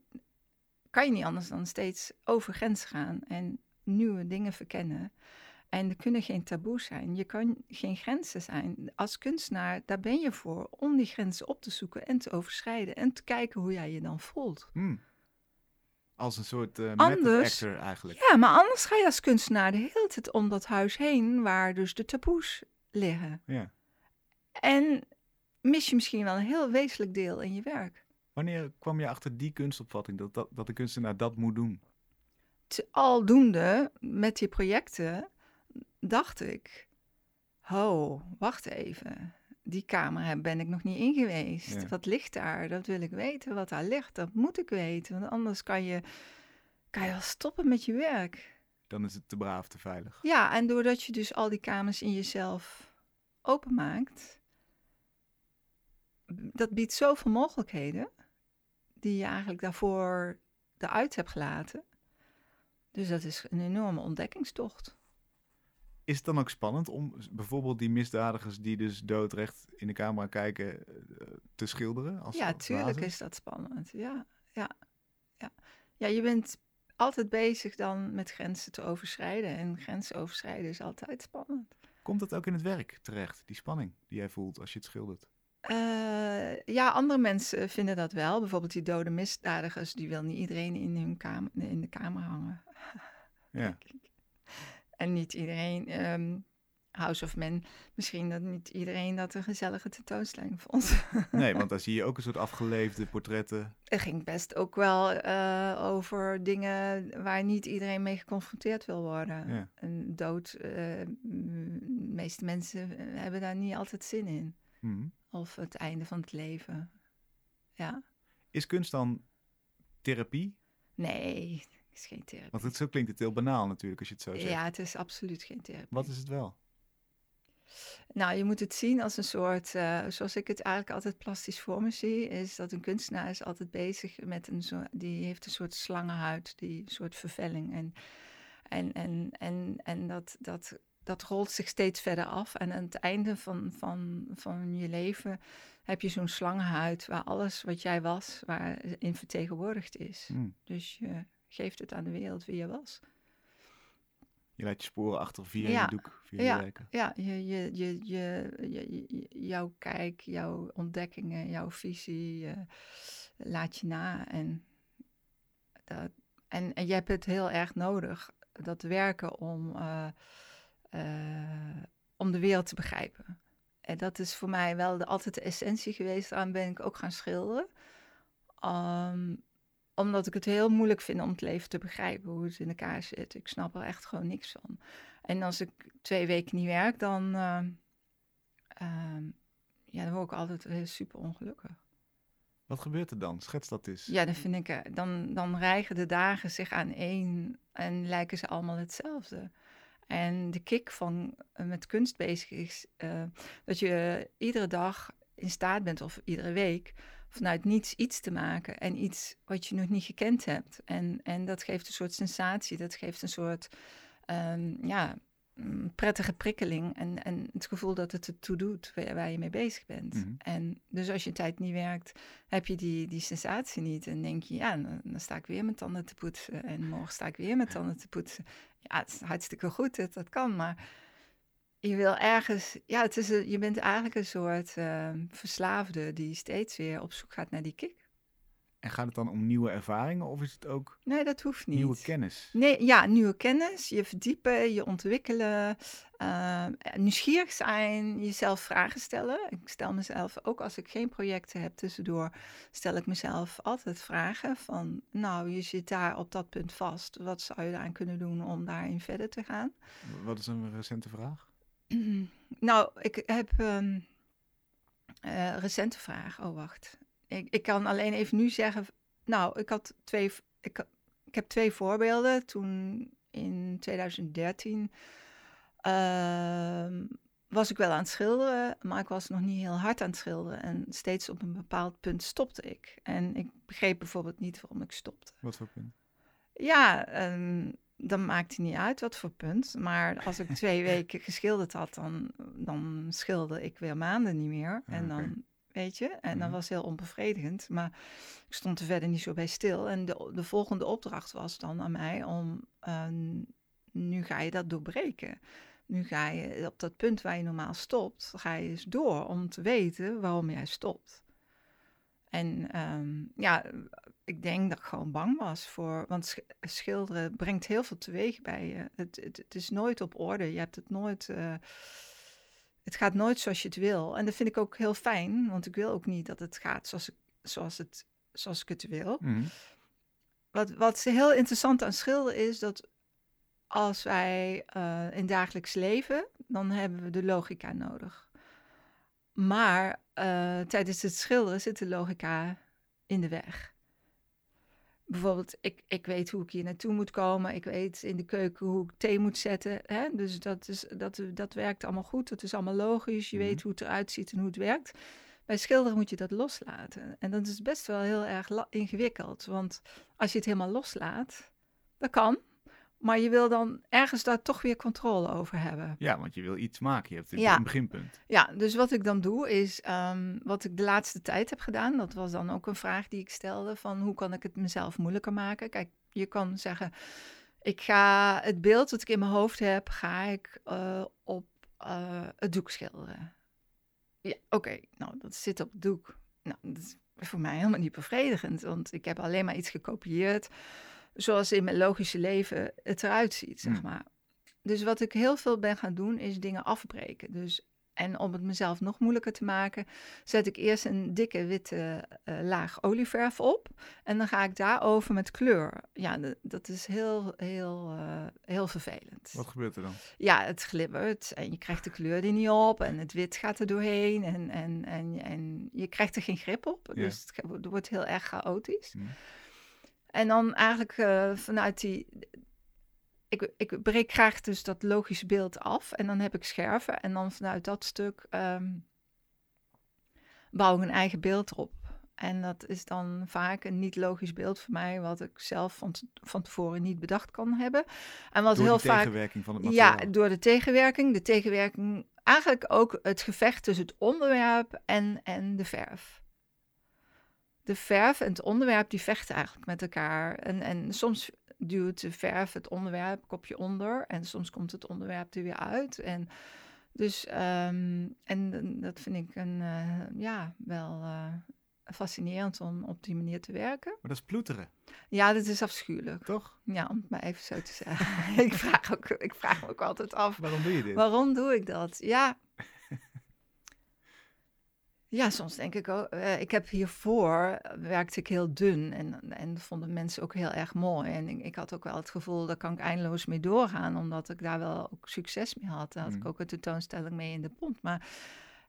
kan je niet anders dan steeds over grens gaan en nieuwe dingen verkennen. En er kunnen geen taboes zijn. Je kan geen grenzen zijn. Als kunstenaar, daar ben je voor om die grenzen op te zoeken en te overschrijden en te kijken hoe jij je dan voelt. Hmm. Als een soort method Anders- actor eigenlijk. Ja, maar anders ga je als kunstenaar de hele tijd om dat huis heen waar dus de taboes liggen. Ja. En mis je misschien wel een heel wezenlijk deel in je werk. Wanneer kwam je achter die kunstopvatting, dat, dat, dat de kunstenaar dat moet doen? Aldoende met die projecten dacht ik, ho, wacht even. Die kamer ben ik nog niet in geweest. Ja. Wat ligt daar? Dat wil ik weten. Wat daar ligt, dat moet ik weten. Want anders kan je, kan je wel stoppen met je werk. Dan is het te braaf, te veilig. Ja, en doordat je dus al die kamers in jezelf openmaakt, dat biedt zoveel mogelijkheden die je eigenlijk daarvoor eruit hebt gelaten. Dus dat is een enorme ontdekkingstocht. Is het dan ook spannend om bijvoorbeeld die misdadigers die dus doodrecht in de camera kijken, eh, te schilderen? Als, Ja, tuurlijk is dat spannend. Ja, ja, ja. Ja, je bent altijd bezig dan met grenzen te overschrijden. En grenzen overschrijden is altijd spannend. Komt dat ook in het werk terecht, die spanning die jij voelt als je het schildert? Eh, ja, andere mensen vinden dat wel. Bijvoorbeeld die dode misdadigers, die wil niet iedereen in, hun kamer, in de kamer hangen. [laughs] Ja. En niet iedereen, ehm, House of Men, misschien dat niet iedereen dat een gezellige tentoonstelling [laughs] vond. Nee, want daar zie je ook een soort afgeleefde portretten. Er ging best ook wel eh, over dingen waar niet iedereen mee geconfronteerd wil worden. Ja. Een dood, eh, m- de meeste mensen eh, hebben daar niet altijd zin in. Mhm. Of het einde van het leven. Ja, Is kunst dan therapie? nee, het is geen therapie. Want het, zo klinkt het heel banaal natuurlijk als je het zo zegt. Ja, het is absoluut geen therapie. Wat is het wel? Nou, je moet het zien als een soort, eh, zoals ik het eigenlijk altijd plastisch voor me zie, is dat een kunstenaar is altijd bezig met een soort, die heeft een soort slangenhuid, die soort vervelling. En, en, en, en, en dat, dat, dat rolt zich steeds verder af. En aan het einde van, van, van je leven heb je zo'n slangenhuid waar alles wat jij was, waarin vertegenwoordigd is. Hm. Dus je geeft het aan de wereld wie je was. Je laat je sporen achter via Ja. je doek, via Ja. je werken. Ja, je, je, je, je, jouw kijk, jouw ontdekkingen, jouw visie laat je na. En, dat, en, en je hebt het heel erg nodig, dat werken, om, eh, om de wereld te begrijpen. En dat is voor mij wel de, altijd de essentie geweest. Daarom ben ik ook gaan schilderen. Ehm, omdat ik het heel moeilijk vind om het leven te begrijpen, hoe het in elkaar zit. Ik snap er echt gewoon niks van. En als ik twee weken niet werk, dan, ehm, ehm, ja, dan word ik altijd heel super ongelukkig. Wat gebeurt er dan? Schets dat eens. Ja, dan vind ik, eh, dan, dan rijgen de dagen zich aan één en lijken ze allemaal hetzelfde. En de kick van eh, met kunst bezig is eh, dat je iedere dag in staat bent, of iedere week, vanuit niets iets te maken. En iets wat je nog niet gekend hebt. En, en dat geeft een soort sensatie, dat geeft een soort ehm, ja, mm, prettige prikkeling. En, en het gevoel dat het ertoe doet waar, waar je mee bezig bent. Mhm. En dus als je een tijd niet werkt, heb je die, die sensatie niet. En denk je, ja, dan, dan sta ik weer met tanden te poetsen. En morgen sta ik weer met tanden te poetsen. Ja, het is hartstikke goed dat dat kan, maar je wil ergens... Ja, het is een- je bent eigenlijk een soort eh, verslaafde die steeds weer op zoek gaat naar die kick. En gaat het dan om nieuwe ervaringen of is het ook Nee, dat hoeft niet. nieuwe kennis? Nee, ja, nieuwe kennis, je verdiepen, je ontwikkelen, eh, nieuwsgierig zijn, jezelf vragen stellen. Ik stel mezelf, ook als ik geen projecten heb tussendoor, stel ik mezelf altijd vragen van, nou, je zit daar op dat punt vast. Wat zou je daaraan kunnen doen om daarin verder te gaan? Wat is een recente vraag? [clears throat] Nou, ik heb eh, recente vraag. Oh, wacht. Ik, ik kan alleen even nu zeggen. Nou, ik had twee. Ik, ik heb twee voorbeelden. Toen in 2013 ehm, was ik wel aan het schilderen, maar ik was nog niet heel hard aan het schilderen. En steeds op een bepaald punt stopte ik. En ik begreep bijvoorbeeld niet waarom ik stopte. Wat voor punt? Ja, ehm, dan maakt het niet uit wat voor punt. Maar als ik twee [laughs] weken geschilderd had, dan, dan schilderde ik weer maanden niet meer. Ah, En oké. dan, weet je, en dat Mhm. was heel onbevredigend. Maar ik stond er verder niet zo bij stil. En de, de volgende opdracht was dan aan mij om, ehm, nu ga je dat doorbreken. Nu ga je op dat punt waar je normaal stopt, ga je eens door om te weten waarom jij stopt. En ehm, ja, ik denk dat ik gewoon bang was voor. Want sch- schilderen brengt heel veel teweeg bij je. Het, het, het is nooit op orde. Je hebt het nooit. eh, het gaat nooit zoals je het wil. En dat vind ik ook heel fijn, want ik wil ook niet dat het gaat zoals ik, zoals het, zoals ik het wil. Mhm. Wat, wat heel interessant aan schilderen is dat als wij eh, in dagelijks leven, dan hebben we de logica nodig. Maar eh, tijdens het schilderen zit de logica in de weg. Bijvoorbeeld, ik, ik weet hoe ik hier naartoe moet komen. Ik weet in de keuken hoe ik thee moet zetten. Hè? Dus dat, is, dat, dat werkt allemaal goed. Dat is allemaal logisch. Je Mhm. weet hoe het eruit ziet en hoe het werkt. Bij schilderen moet je dat loslaten. En dat is best wel heel erg ingewikkeld. Want als je het helemaal loslaat, dat kan. Maar je wil dan ergens daar toch weer controle over hebben. Ja, want je wil iets maken. Je hebt een, Ja. beginpunt. Ja, dus wat ik dan doe is, ehm, wat ik de laatste tijd heb gedaan, dat was dan ook een vraag die ik stelde, van hoe kan ik het mezelf moeilijker maken? Kijk, je kan zeggen, ik ga het beeld dat ik in mijn hoofd heb, ga ik eh, op eh, het doek schilderen. Ja, oké, nou, dat zit op het doek. Nou, dat is voor mij helemaal niet bevredigend, want ik heb alleen maar iets gekopieerd, zoals in mijn logische leven het eruit ziet, zeg Hmm. maar. Dus wat ik heel veel ben gaan doen, is dingen afbreken. Dus, en om het mezelf nog moeilijker te maken, zet ik eerst een dikke witte eh, laag olieverf op. En dan ga ik daarover met kleur. Ja, dat is heel, heel, eh, heel vervelend. Wat gebeurt er dan? Ja, het glibbert en je krijgt de kleur er niet op en het wit gaat er doorheen en, en, en, en je krijgt er geen grip op. Dus het, wordt heel erg chaotisch. Hm. En dan eigenlijk eh, vanuit die. Ik, ik breek graag dus dat logische beeld af en dan heb ik scherven. En dan vanuit dat stuk ehm, bouw ik een eigen beeld op. En dat is dan vaak een niet logisch beeld voor mij, wat ik zelf van, van tevoren niet bedacht kan hebben. En wat Door heel die vaak. tegenwerking van het Ja, door de tegenwerking. De tegenwerking, eigenlijk ook het gevecht tussen het onderwerp en, en de verf. De verf en het onderwerp die vechten eigenlijk met elkaar. En, en soms duwt de verf het onderwerp kopje onder en soms komt het onderwerp er weer uit. En dus, ehm, en dat vind ik een, eh, ja, wel eh, fascinerend om op die manier te werken. Maar dat is ploeteren, Ja, dat is afschuwelijk. toch? Ja, om het maar even zo te zeggen. [laughs] ik, vraag ook, ik vraag me ook altijd af, Waarom doe je dit? waarom doe ik dat? Ja. Ja, soms denk ik ook. eh, ik heb hiervoor eh, werkte ik heel dun en, en vonden mensen ook heel erg mooi. En ik, ik had ook wel het gevoel, daar kan ik eindeloos mee doorgaan, omdat ik daar wel ook succes mee had. Daar had ik Mm. ook een tentoonstelling mee in de pont. Maar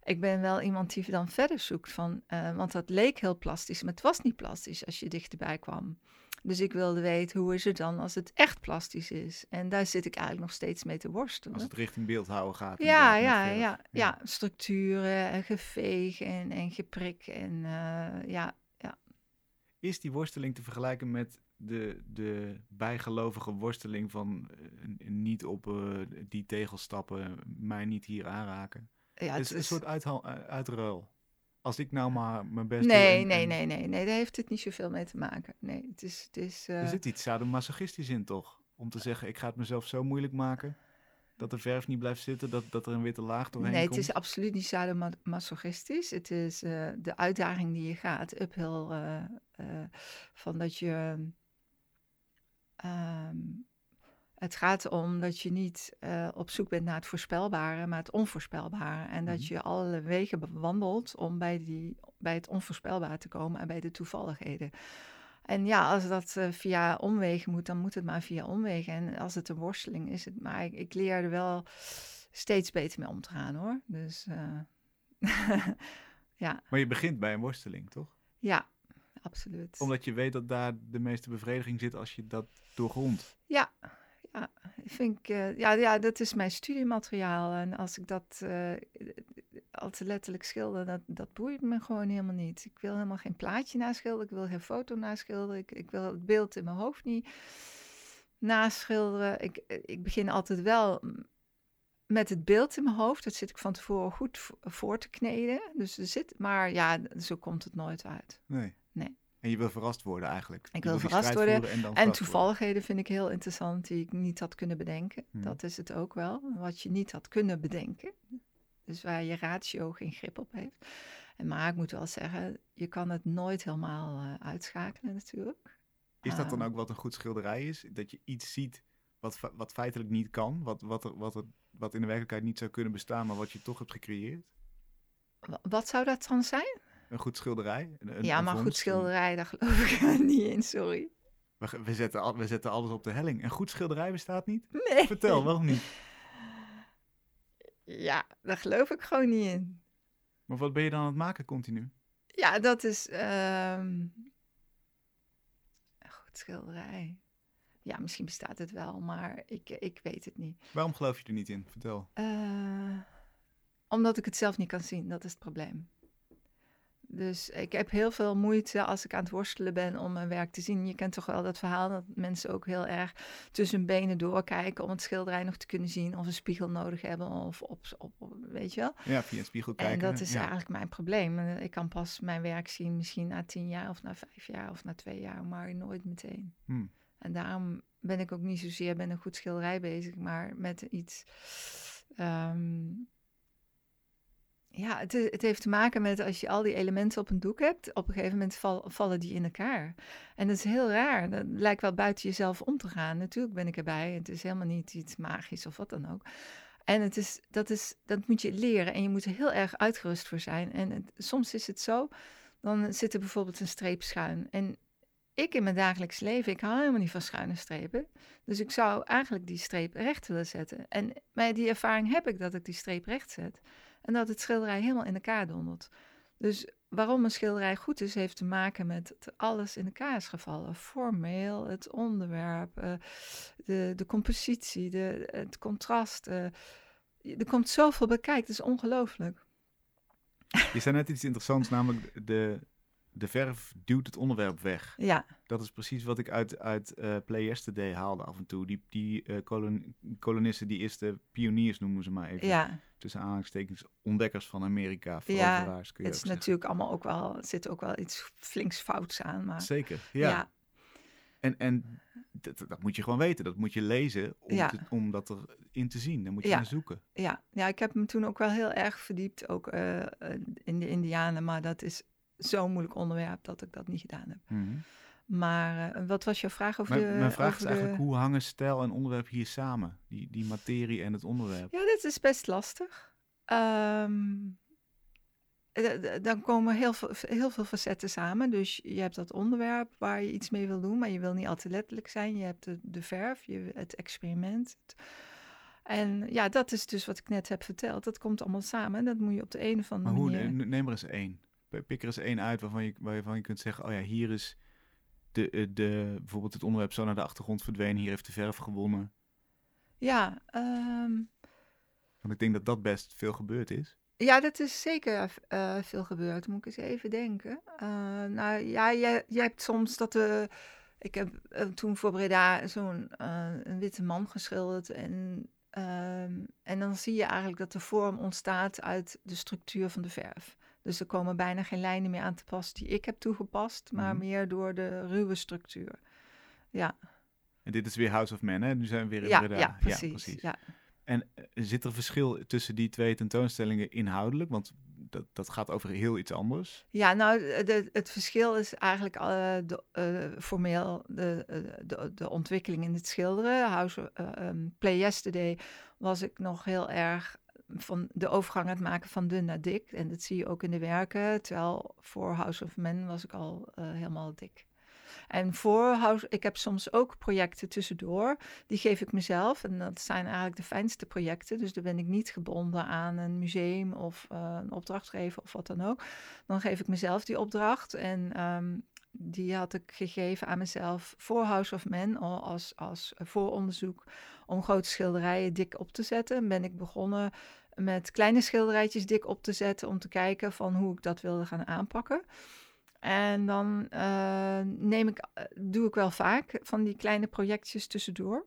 ik ben wel iemand die dan verder zoekt van, eh, want dat leek heel plastisch, maar het was niet plastisch als je dichterbij kwam. Dus ik wilde weten, hoe is het dan als het echt plastisch is? En daar zit ik eigenlijk nog steeds mee te worstelen. Als het richting beeldhouden gaat. Ja, ja, ja, ja. Structuren en geveeg en, en geprik. En eh, ja, Is die worsteling te vergelijken met de, de bijgelovige worsteling van eh, niet op eh, die tegel stappen, mij niet hier aanraken? ja het is een soort uithaal, uitruil. Als ik nou maar mijn best doe Nee, en- nee, en- nee, nee, nee, daar heeft het niet zoveel mee te maken. Nee, het is... Het is eh, Er zit iets sadomasochistisch in, toch? Om te zeggen, ik ga het mezelf zo moeilijk maken dat de verf niet blijft zitten, dat, dat er een witte laag doorheen nee, het komt. is absoluut niet sadomasochistisch. Het is eh, de uitdaging die je gaat, uphill, eh, van dat je... ehm, het gaat om dat je niet eh, op zoek bent naar het voorspelbare, maar het onvoorspelbare. En dat Mhm. je alle wegen bewandelt om bij, die, bij het onvoorspelbare te komen en bij de toevalligheden. En ja, als dat eh, via omwegen moet, dan moet het maar via omwegen. En als het een worsteling is, het maar ik, ik leer er wel steeds beter mee om te gaan hoor. Dus eh, [laughs] ja, Maar je begint bij een worsteling, toch? ja, absoluut. Omdat je weet dat daar de meeste bevrediging zit als je dat doorgrondt. Ja, vind ik, eh, ja, ja, dat is mijn studiemateriaal. En als ik dat eh, al te letterlijk schilder, dat, dat boeit me gewoon helemaal niet. Ik wil helemaal geen plaatje naschilderen, ik wil geen foto naschilderen, ik, ik wil het beeld in mijn hoofd niet naschilderen. Ik, ik begin altijd wel met het beeld in mijn hoofd. Dat zit ik van tevoren goed voor te kneden. Dus er zit, maar ja, zo komt het nooit uit. Nee. Nee. En je wil verrast worden eigenlijk. Ik wil verrast worden En, dan En verrast worden. toevalligheden vind ik heel interessant, die ik niet had kunnen bedenken. Hmm. Dat is het ook wel, wat je niet had kunnen bedenken. Dus waar je ratio geen grip op heeft. En maar ik moet wel zeggen, je kan het nooit helemaal eh, uitschakelen natuurlijk. Is dat dan Ah. ook wat een goed schilderij is? Dat je iets ziet wat, wat feitelijk niet kan, wat, wat, er, wat, er, wat in de werkelijkheid niet zou kunnen bestaan, maar wat je toch hebt gecreëerd? Wa- Wat zou dat dan zijn? Een goed schilderij? Een, ja, een maar goed schilderij, daar geloof ik [laughs] niet in, sorry. We, zetten, al- we zetten alles op de helling. Een goed schilderij bestaat niet? Nee. Vertel, waarom niet? [laughs] Ja, daar geloof ik gewoon niet in. Maar wat ben je dan aan het maken continu? Ja, dat is ehm, een goed schilderij. Ja, misschien bestaat het wel, maar ik, ik weet het niet. Waarom geloof je er niet in? Vertel. Eh, omdat ik het zelf niet kan zien, dat is het probleem. Dus ik heb heel veel moeite als ik aan het worstelen ben om mijn werk te zien. Je kent toch wel dat verhaal dat mensen ook heel erg tussen hun benen doorkijken om het schilderij nog te kunnen zien. Of een spiegel nodig hebben of op, op, weet je wel. Ja, via een spiegel kijken. En dat is ja. eigenlijk mijn probleem. Eh, Ik kan pas mijn werk zien misschien na tien jaar of na vijf jaar of na twee jaar, maar nooit meteen. Hm. En daarom ben ik ook niet zozeer met een goed schilderij bezig, maar met iets. ehm, ja, het, het heeft te maken met als je al die elementen op een doek hebt, op een gegeven moment val- vallen die in elkaar. En dat is heel raar. Dat lijkt wel buiten jezelf om te gaan. Natuurlijk ben ik erbij. Het is helemaal niet iets magisch of wat dan ook. En het is, dat, is, dat moet je leren en je moet er heel erg uitgerust voor zijn. En soms is het zo, dan zit er bijvoorbeeld een streep schuin. En ik in mijn dagelijks leven, ik hou helemaal niet van schuine strepen. Dus ik zou eigenlijk die streep recht willen zetten. En bij die ervaring heb ik dat ik die streep recht zet. En dat het schilderij helemaal in elkaar dondert. Dus waarom een schilderij goed is, heeft te maken met alles in elkaar is gevallen. Formeel, het onderwerp, eh, de, de compositie, de, het contrast. eh. er komt zoveel bij kijken, het is ongelooflijk. Je zei net iets interessants, namelijk de, de verf duwt het onderwerp weg. Ja, Dat is precies wat ik uit, uit eh, Play Yesterday haalde af en toe. Die, die eh, kolon- kolonisten, die eerste pioniers noemen ze maar even. ja. Tussen aanhalingstekens ontdekkers van Amerika, Ja, veroveraars kun je het is natuurlijk allemaal ook wel, zit ook wel iets flinks fouts aan. Maar Zeker, ja. ja, En, en dat, dat moet je gewoon weten, dat moet je lezen om, Ja. te- om dat erin te zien. Daar moet je Ja. naar zoeken. ja, ja, ik heb me toen ook wel heel erg verdiept, ook eh, in de Indianen. Maar dat is zo'n moeilijk onderwerp dat ik dat niet gedaan heb. Mhm. Maar eh, wat was jouw vraag over Mijn, de... mijn vraag is eigenlijk, de- hoe hangen stijl en onderwerp hier samen? Die, die materie en het onderwerp. Ja, dat is best lastig. Ehm, dan komen heel veel, heel veel facetten samen. Dus je hebt dat onderwerp waar je iets mee wil doen, maar je wil niet altijd letterlijk zijn. Je hebt de, de verf, je, het experiment. Het- en ja, dat is dus wat ik net heb verteld. Dat komt allemaal samen. Dat moet je op de een of andere Maar hoe, manier... neem er eens één. Pik er eens één uit waarvan je, waarvan je kunt zeggen, oh ja, hier is de, eh, de, bijvoorbeeld het onderwerp zo naar de achtergrond verdwenen. Hier heeft de verf gewonnen. Ja, ehm, Want ik denk dat dat best veel gebeurd is. Ja, dat is zeker eh, veel gebeurd. Moet ik eens even denken. Eh, nou ja, je, je hebt soms dat we. Ik heb toen voor Breda zo'n een witte man geschilderd. En, ehm, en dan zie je eigenlijk dat de vorm ontstaat uit de structuur van de verf. Dus er komen bijna geen lijnen meer aan te pas die ik heb toegepast, maar Mhm. meer door de ruwe structuur. Ja, En dit is weer House of Men, hè? Nu zijn we weer in ja, Breda. ja, precies. Ja, En eh, zit er verschil tussen die twee tentoonstellingen inhoudelijk? Want dat, dat gaat over heel iets anders. Ja, nou, de, het verschil is eigenlijk de, eh, formeel de, de, de ontwikkeling in het schilderen. House, ehm, Play Yesterday was ik nog heel erg van de overgang aan het maken van dun naar dik. En dat zie je ook in de werken. Terwijl voor House of Men was ik al eh, helemaal dik. En voor House, ik heb soms ook projecten tussendoor. Die geef ik mezelf. En dat zijn eigenlijk de fijnste projecten. Dus dan ben ik niet gebonden aan een museum of eh, een opdrachtgever of wat dan ook. Dan geef ik mezelf die opdracht. En ehm, die had ik gegeven aan mezelf voor House of Men al als, als vooronderzoek om grote schilderijen dik op te zetten. En ben ik begonnen met kleine schilderijtjes dik op te zetten om te kijken van hoe ik dat wilde gaan aanpakken. En dan eh, neem ik, eh, doe ik wel vaak van die kleine projectjes tussendoor.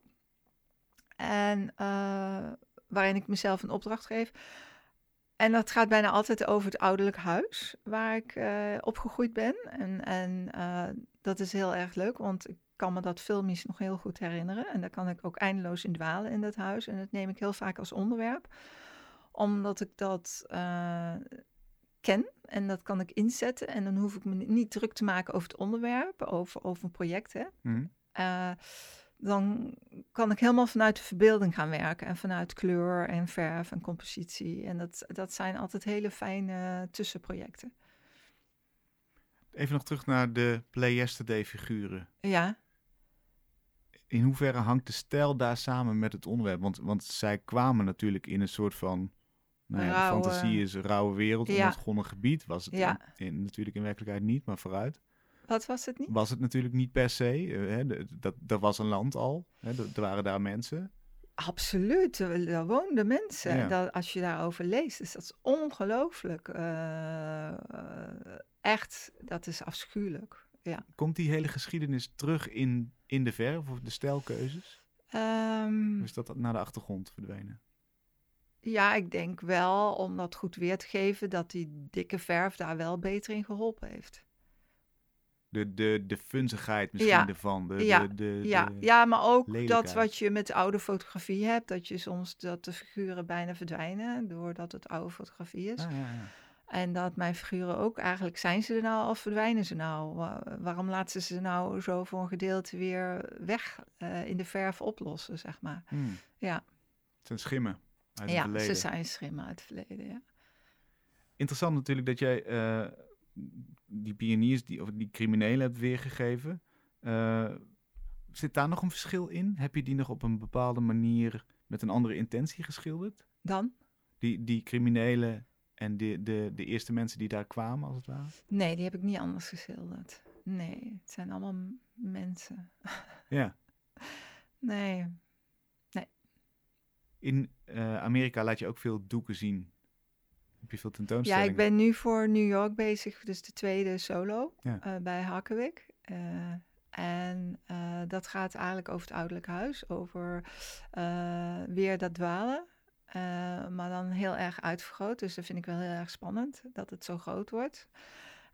En eh, waarin ik mezelf een opdracht geef. En dat gaat bijna altijd over het ouderlijk huis waar ik eh, opgegroeid ben. En, en eh, dat is heel erg leuk, want ik kan me dat filmisch nog heel goed herinneren. En daar kan ik ook eindeloos in dwalen in dat huis. En dat neem ik heel vaak als onderwerp, omdat ik dat eh, ken en dat kan ik inzetten. En dan hoef ik me niet druk te maken over het onderwerp, over, over een project. Hè. Mhm. Dan kan ik helemaal vanuit de verbeelding gaan werken. En vanuit kleur en verf en compositie. En dat, dat zijn altijd hele fijne tussenprojecten. Even nog terug naar de Play Yesterday figuren. Ja, In hoeverre hangt de stijl daar samen met het onderwerp? Want, want zij kwamen natuurlijk in een soort van... Nou ja, de Rauwe- fantasie is een rauwe wereld, Ja. onontgonnen gebied. Was het Ja. in, in- natuurlijk in werkelijkheid niet, maar vooruit. Wat was het niet? Was het natuurlijk niet per se. eh, hè, dat, dat was een land al. Hè, er er waren daar mensen. Absoluut, er daar woonden mensen. Ja. Dat, als je daarover leest, dus dat is ongelooflijk. eh, echt, dat is afschuwelijk. Ja. Komt die hele geschiedenis terug in, in de verf of de stijlkeuzes? Ehm, Of is dat naar de achtergrond verdwenen? ja, ik denk wel, om dat goed weer te geven, dat die dikke verf daar wel beter in geholpen heeft. De, de, de funzigheid misschien Ja. ervan. De, Ja. de, de, Ja, ja, maar ook dat wat je met oude fotografie hebt, dat je soms dat de figuren bijna verdwijnen doordat het oude fotografie is. Ah, ja, ja. En dat mijn figuren ook, eigenlijk zijn ze er nou of verdwijnen ze nou? Wa- Waarom laten ze ze nou zo voor een gedeelte weer weg eh, in de verf oplossen, zeg maar? Hmm. Ja, Het zijn schimmen uit het ja verleden. ze zijn schimmen uit het verleden, ja. Interessant natuurlijk dat jij eh, die pioniers, die, of die criminelen hebt weergegeven. Eh, zit daar nog een verschil in? Heb je die nog op een bepaalde manier met een andere intentie geschilderd? Dan? Die, die criminelen en de, de, de eerste mensen die daar kwamen, als het ware? Nee, die heb ik niet anders geschilderd. Nee, het zijn allemaal mensen. [laughs] Ja. Nee, In eh, Amerika laat je ook veel doeken zien. Heb je veel Ja, tentoonstellingen? ik ben nu voor New York bezig, dus de tweede solo Ja. eh, bij Hakkewik. Eh, en eh, dat gaat eigenlijk over het ouderlijk huis, over weer dat dwalen. maar dan heel erg uitvergroot, dus dat vind ik wel heel erg spannend, dat het zo groot wordt.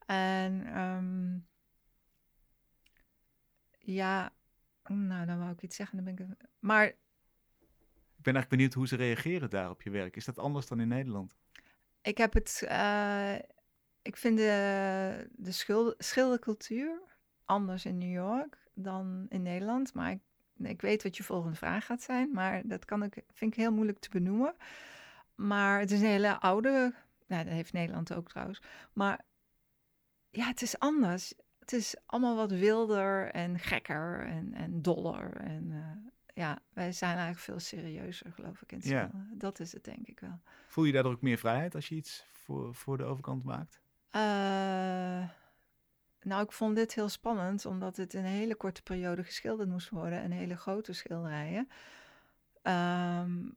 En ehm, ja, nou dan wou ik iets zeggen, dan ben ik... Maar Ik ben eigenlijk benieuwd hoe ze reageren daar op je werk. Is dat anders dan in Nederland? Ik heb het. eh, ik vind de, de schilder, schildercultuur anders in New York dan in Nederland. Maar ik, ik weet wat je volgende vraag gaat zijn. Maar dat kan ik, vind ik heel moeilijk te benoemen. Maar het is een hele oude. Nou, dat heeft Nederland ook trouwens. Maar ja, het is anders. Het is allemaal wat wilder en gekker en, en doller. En eh, ja, wij zijn eigenlijk veel serieuzer, geloof ik, in het Ja. Dat is het, denk ik wel. Voel je daardoor ook meer vrijheid als je iets voor, voor de overkant maakt? Eh, nou, ik vond dit heel spannend, omdat het in een hele korte periode geschilderd moest worden en hele grote schilderijen. Ehm,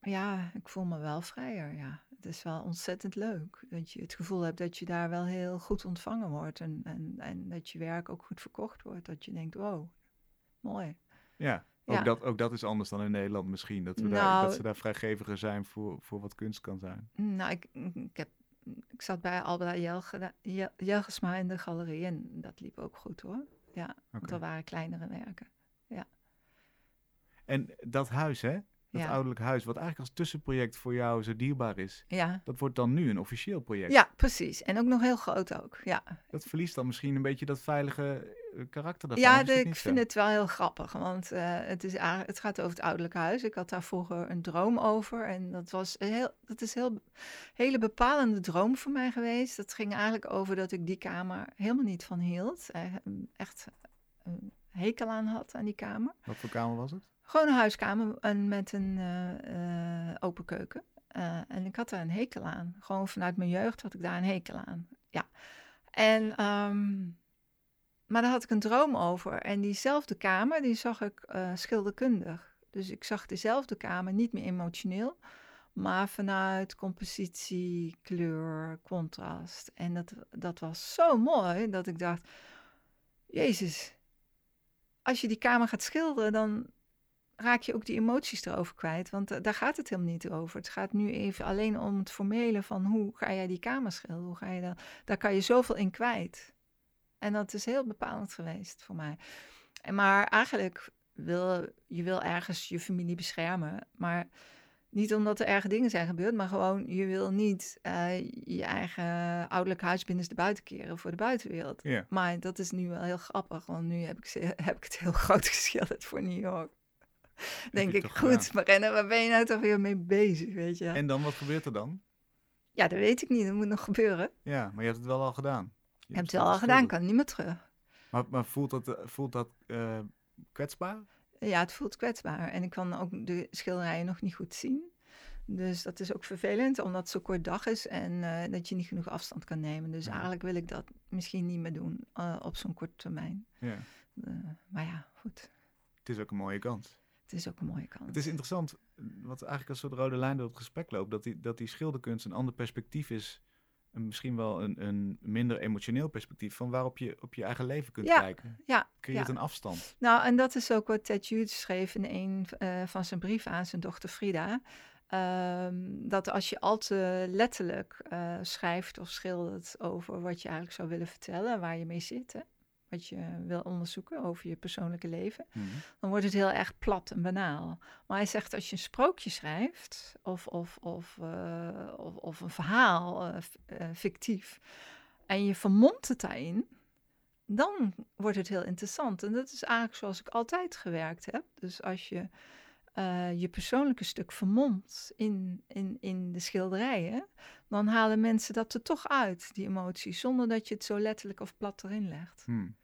ja, ik voel me wel vrijer, ja. Het is wel ontzettend leuk dat je het gevoel hebt dat je daar wel heel goed ontvangen wordt en, en, en dat je werk ook goed verkocht wordt. Dat je denkt, wow, mooi. Ja, ook, Ja. Dat, ook dat is anders dan in Nederland misschien. Dat, we daar, Nou- dat ze daar vrijgeviger zijn voor, voor wat kunst kan zijn. Nou, ik, ik, heb, ik zat bij Jelge, Jel- Jelgesma in de galerie en dat liep ook goed hoor. Ja, want er waren kleinere werken. En dat huis, hè? Dat Ja. ouderlijk huis, wat eigenlijk als tussenproject voor jou zo dierbaar is, Ja. dat wordt dan nu een officieel project. ja, precies. En ook nog heel groot ook. Ja, Dat verliest dan misschien een beetje dat veilige eh, karakter daarvan. ja de- ik zo? vind het wel heel grappig, want eh, het, is, het gaat over het ouderlijk huis. Ik had daar vroeger een droom over en dat was heel, dat is een heel, hele bepalende droom voor mij geweest. Dat ging eigenlijk over dat ik die kamer helemaal niet van hield. Eh, Echt een hekel aan had aan die kamer. Wat voor kamer was het? Gewoon een huiskamer en met een eh, eh, open keuken. Eh, en ik had daar een hekel aan. Gewoon vanuit mijn jeugd had ik daar een hekel aan. Ja. En, ehm, maar daar had ik een droom over. En diezelfde kamer, die zag ik schilderkundig. Dus ik zag dezelfde kamer niet meer emotioneel, maar vanuit compositie, kleur, contrast. En dat, dat was zo mooi dat ik dacht: Jezus, als je die kamer gaat schilderen, dan raak je ook die emoties erover kwijt. Want eh, daar gaat het helemaal niet over. Het gaat nu even alleen om het formele van hoe ga jij die kamer schilderen? Hoe ga je dat? Daar kan je zoveel in kwijt. En dat is heel bepalend geweest voor mij. En maar eigenlijk wil je wil ergens je familie beschermen, maar niet omdat er erge dingen zijn gebeurd, maar gewoon je wil niet eh, je eigen ouderlijk huis binnenste buiten keren voor de buitenwereld. Maar dat is nu wel heel grappig, want nu heb ik, ze, [laughs] heb ik het heel groot geschilderd voor New York. Denk ik, goed. Marenne, waar ben je nou toch weer mee bezig, weet je? En dan, wat gebeurt er dan? Ja, dat weet ik niet, dat moet nog gebeuren. Ja, maar je hebt het wel al gedaan. Je Ik heb het hebt wel al gedaan, kan niet meer terug. Maar, maar voelt dat, eh, voelt dat eh, kwetsbaar? Ja, het voelt kwetsbaar. En ik kan ook de schilderijen nog niet goed zien. Dus dat is ook vervelend, omdat het zo kort dag is en eh, dat je niet genoeg afstand kan nemen. Dus Ja. eigenlijk wil ik dat misschien niet meer doen eh, op zo'n korte termijn. Ja. Eh, maar ja, goed. Het is ook een mooie kans. Het is ook een mooie kant. Het is interessant, wat eigenlijk als soort rode lijn door het gesprek loopt, dat die, dat die schilderkunst een ander perspectief is. En misschien wel een, een minder emotioneel perspectief van waarop je op je eigen leven kunt Ja, kijken. ja, Creëert ja. een afstand. Nou, en dat is ook wat Ted Hughes schreef in een eh, van zijn brieven aan zijn dochter Frida. Ehm, dat als je al te letterlijk eh, schrijft of schildert over wat je eigenlijk zou willen vertellen, waar je mee zit, hè, wat je wil onderzoeken over je persoonlijke leven, Mhm. dan wordt het heel erg plat en banaal. Maar hij zegt als je een sprookje schrijft of, of, of, eh, of, of een verhaal, eh, eh, fictief, en je vermomt het daarin, dan wordt het heel interessant. En dat is eigenlijk zoals ik altijd gewerkt heb. Dus als je eh, je persoonlijke stuk vermomt in, in, in de schilderijen, dan halen mensen dat er toch uit, die emotie, zonder dat je het zo letterlijk of plat erin legt. Hmm.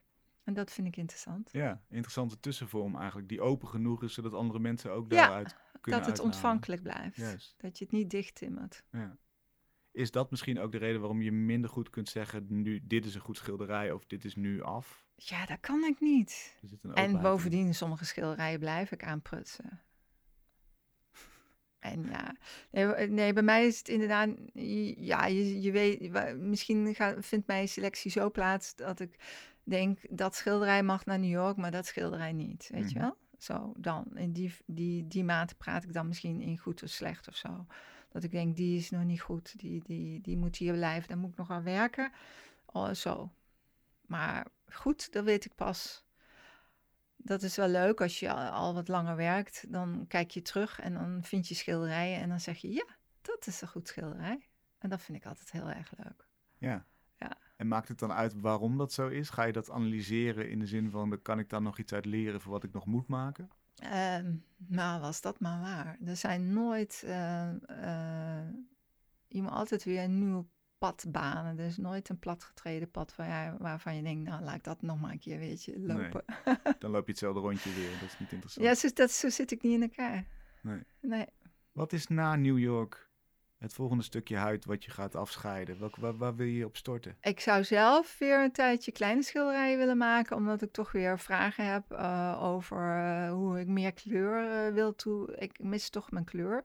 En dat vind ik interessant. Ja, interessante tussenvorm eigenlijk, die open genoeg is, zodat andere mensen ook Ja, daaruit kunnen dat het uithalen. ontvankelijk blijft. Dat je het niet dicht timmert. Ja. Is dat misschien ook de reden waarom je minder goed kunt zeggen, nu, dit is een goed schilderij of dit is nu af? Ja, dat kan ik niet. En bovendien, sommige schilderijen blijf ik aanprutsen. En ja, nee, nee, bij mij is het inderdaad, ja, je, je weet, misschien gaat, vindt mijn selectie zo plaats dat ik denk, dat schilderij mag naar New York, maar dat schilderij niet, weet je Mhm. wel? Zo, dan, in die, die, die mate praat ik dan misschien in goed of slecht of zo. Dat ik denk, die is nog niet goed, die, die, die moet hier blijven, daar moet ik nog aan werken. Oh, zo. Maar goed, dat weet ik pas. Dat is wel leuk als je al, wat langer werkt. Dan kijk je terug en dan vind je schilderijen en dan zeg je, ja, dat is een goed schilderij. En dat vind ik altijd heel erg leuk. Ja. Ja. En maakt het dan uit waarom dat zo is? Ga je dat analyseren in de zin van, kan ik daar nog iets uit leren voor wat ik nog moet maken? Ehm, nou, was dat maar waar. Er zijn nooit, eh, je moet altijd weer een nieuw pad banen. Er is nooit een platgetreden pad waar waarvan je denkt, nou, laat ik dat nog maar een keer weet je, Nee. lopen. [laughs] Dan loop je hetzelfde rondje weer, dat is niet interessant. Ja, zo, dat, zo zit ik niet in elkaar. Nee. Nee. Wat is na New York het volgende stukje huid wat je gaat afscheiden? Welk, waar, waar wil je je op storten? Ik zou zelf weer een tijdje kleine schilderijen willen maken, omdat ik toch weer vragen heb eh, over eh, hoe ik meer kleur eh, wil toe. Ik mis toch mijn kleur.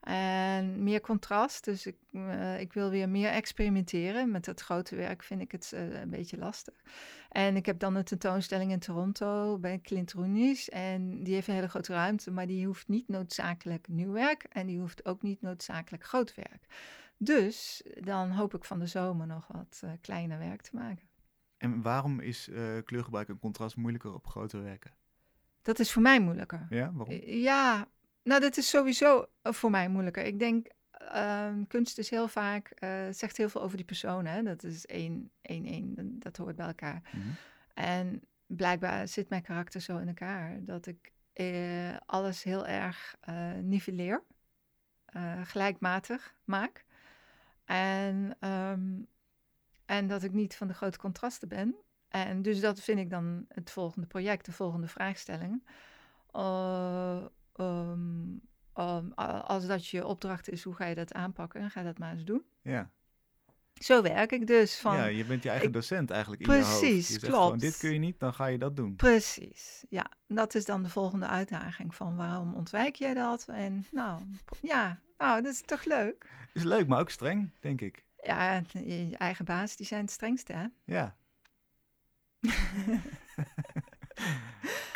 En meer contrast. Dus ik, eh, ik wil weer meer experimenteren. Met het grote werk vind ik het eh, een beetje lastig. En ik heb dan een tentoonstelling in Toronto bij Clint Roenies. En die heeft een hele grote ruimte, maar die hoeft niet noodzakelijk nieuw werk. En die hoeft ook niet noodzakelijk groot werk. Dus dan hoop ik van de zomer nog wat eh, kleiner werk te maken. En waarom is kleurgebruik en contrast moeilijker op grote werken? Dat is voor mij moeilijker. Ja, waarom? Ja, nou dat is sowieso eh, voor mij moeilijker. Ik denk, ehm, kunst is heel vaak, eh, zegt heel veel over die persoon. Hè? Dat is één, één, één, dat hoort bij elkaar. Mhm. En blijkbaar zit mijn karakter zo in elkaar dat ik eh, alles heel erg nivelleer, gelijkmatig maak. En, ehm, en dat ik niet van de grote contrasten ben. En dus dat vind ik dan het volgende project, de volgende vraagstelling. Eh, ehm, ehm, als dat je opdracht is, hoe ga je dat aanpakken? Dan ga je dat maar eens doen. Ja. Zo werk ik dus. Van, ja, je bent je eigen ik- docent eigenlijk in je hoofd. Precies, zegt gewoon, klopt. dit kun je niet, dan ga je dat doen. Precies, ja. Dat is dan de volgende uitdaging van waarom ontwijk jij dat? En nou, ja, nou, dat is toch leuk? Is leuk, maar ook streng, denk ik. Ja, je eigen baas, die zijn het strengste, hè? Ja. [laughs]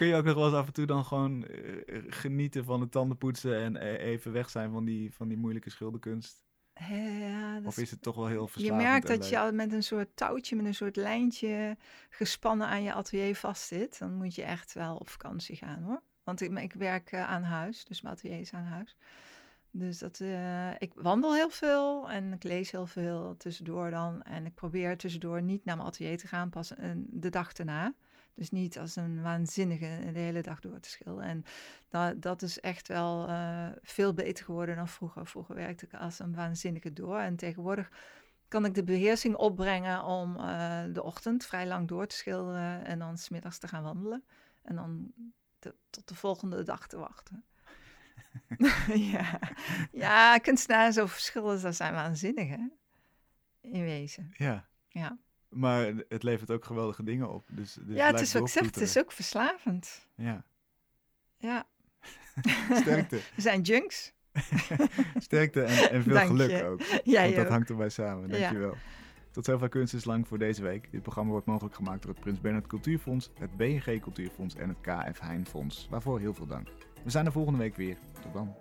Kun je ook nog wel eens af en toe dan gewoon eh, genieten van het tandenpoetsen en eh, even weg zijn van die, van die moeilijke schilderkunst? Ja, dat Of is het toch wel heel je verslavend merkt en dat je al met een soort touwtje, met een soort lijntje gespannen aan je atelier vastzit. Dan moet je echt wel op vakantie gaan, hoor. Want ik, ik werk eh, aan huis, dus mijn atelier is aan huis. Dus dat, ik wandel heel veel en ik lees heel veel tussendoor dan. En ik probeer tussendoor niet naar mijn atelier te gaan, pas een, de dag erna. Dus niet als een waanzinnige de hele dag door te schilderen. En dat, dat is echt wel eh, veel beter geworden dan vroeger. Vroeger werkte ik als een waanzinnige door. En tegenwoordig kan ik de beheersing opbrengen om eh, de ochtend vrij lang door te schilderen. En dan smiddags te gaan wandelen. En dan tot de volgende dag te wachten. [laughs] ja. ja, kunstenaars of schilders, dat zijn waanzinnig, hè? In wezen, Ja, ja. Maar het levert ook geweldige dingen op. Dus, dus ja, het is ook, ik zeg, het is ook verslavend. Ja. Ja, [laughs] Sterkte. [laughs] We zijn junks. [laughs] Sterkte en, en veel Dank geluk je. ook. Want dat ook. hangt erbij samen. Ja. Dankjewel. Tot zover Kunst is Lang voor deze week. Dit programma wordt mogelijk gemaakt door het Prins Bernhard Cultuurfonds, het BNG Cultuurfonds en het KF Heijn Fonds. Waarvoor heel veel dank. We zijn er volgende week weer. Tot dan.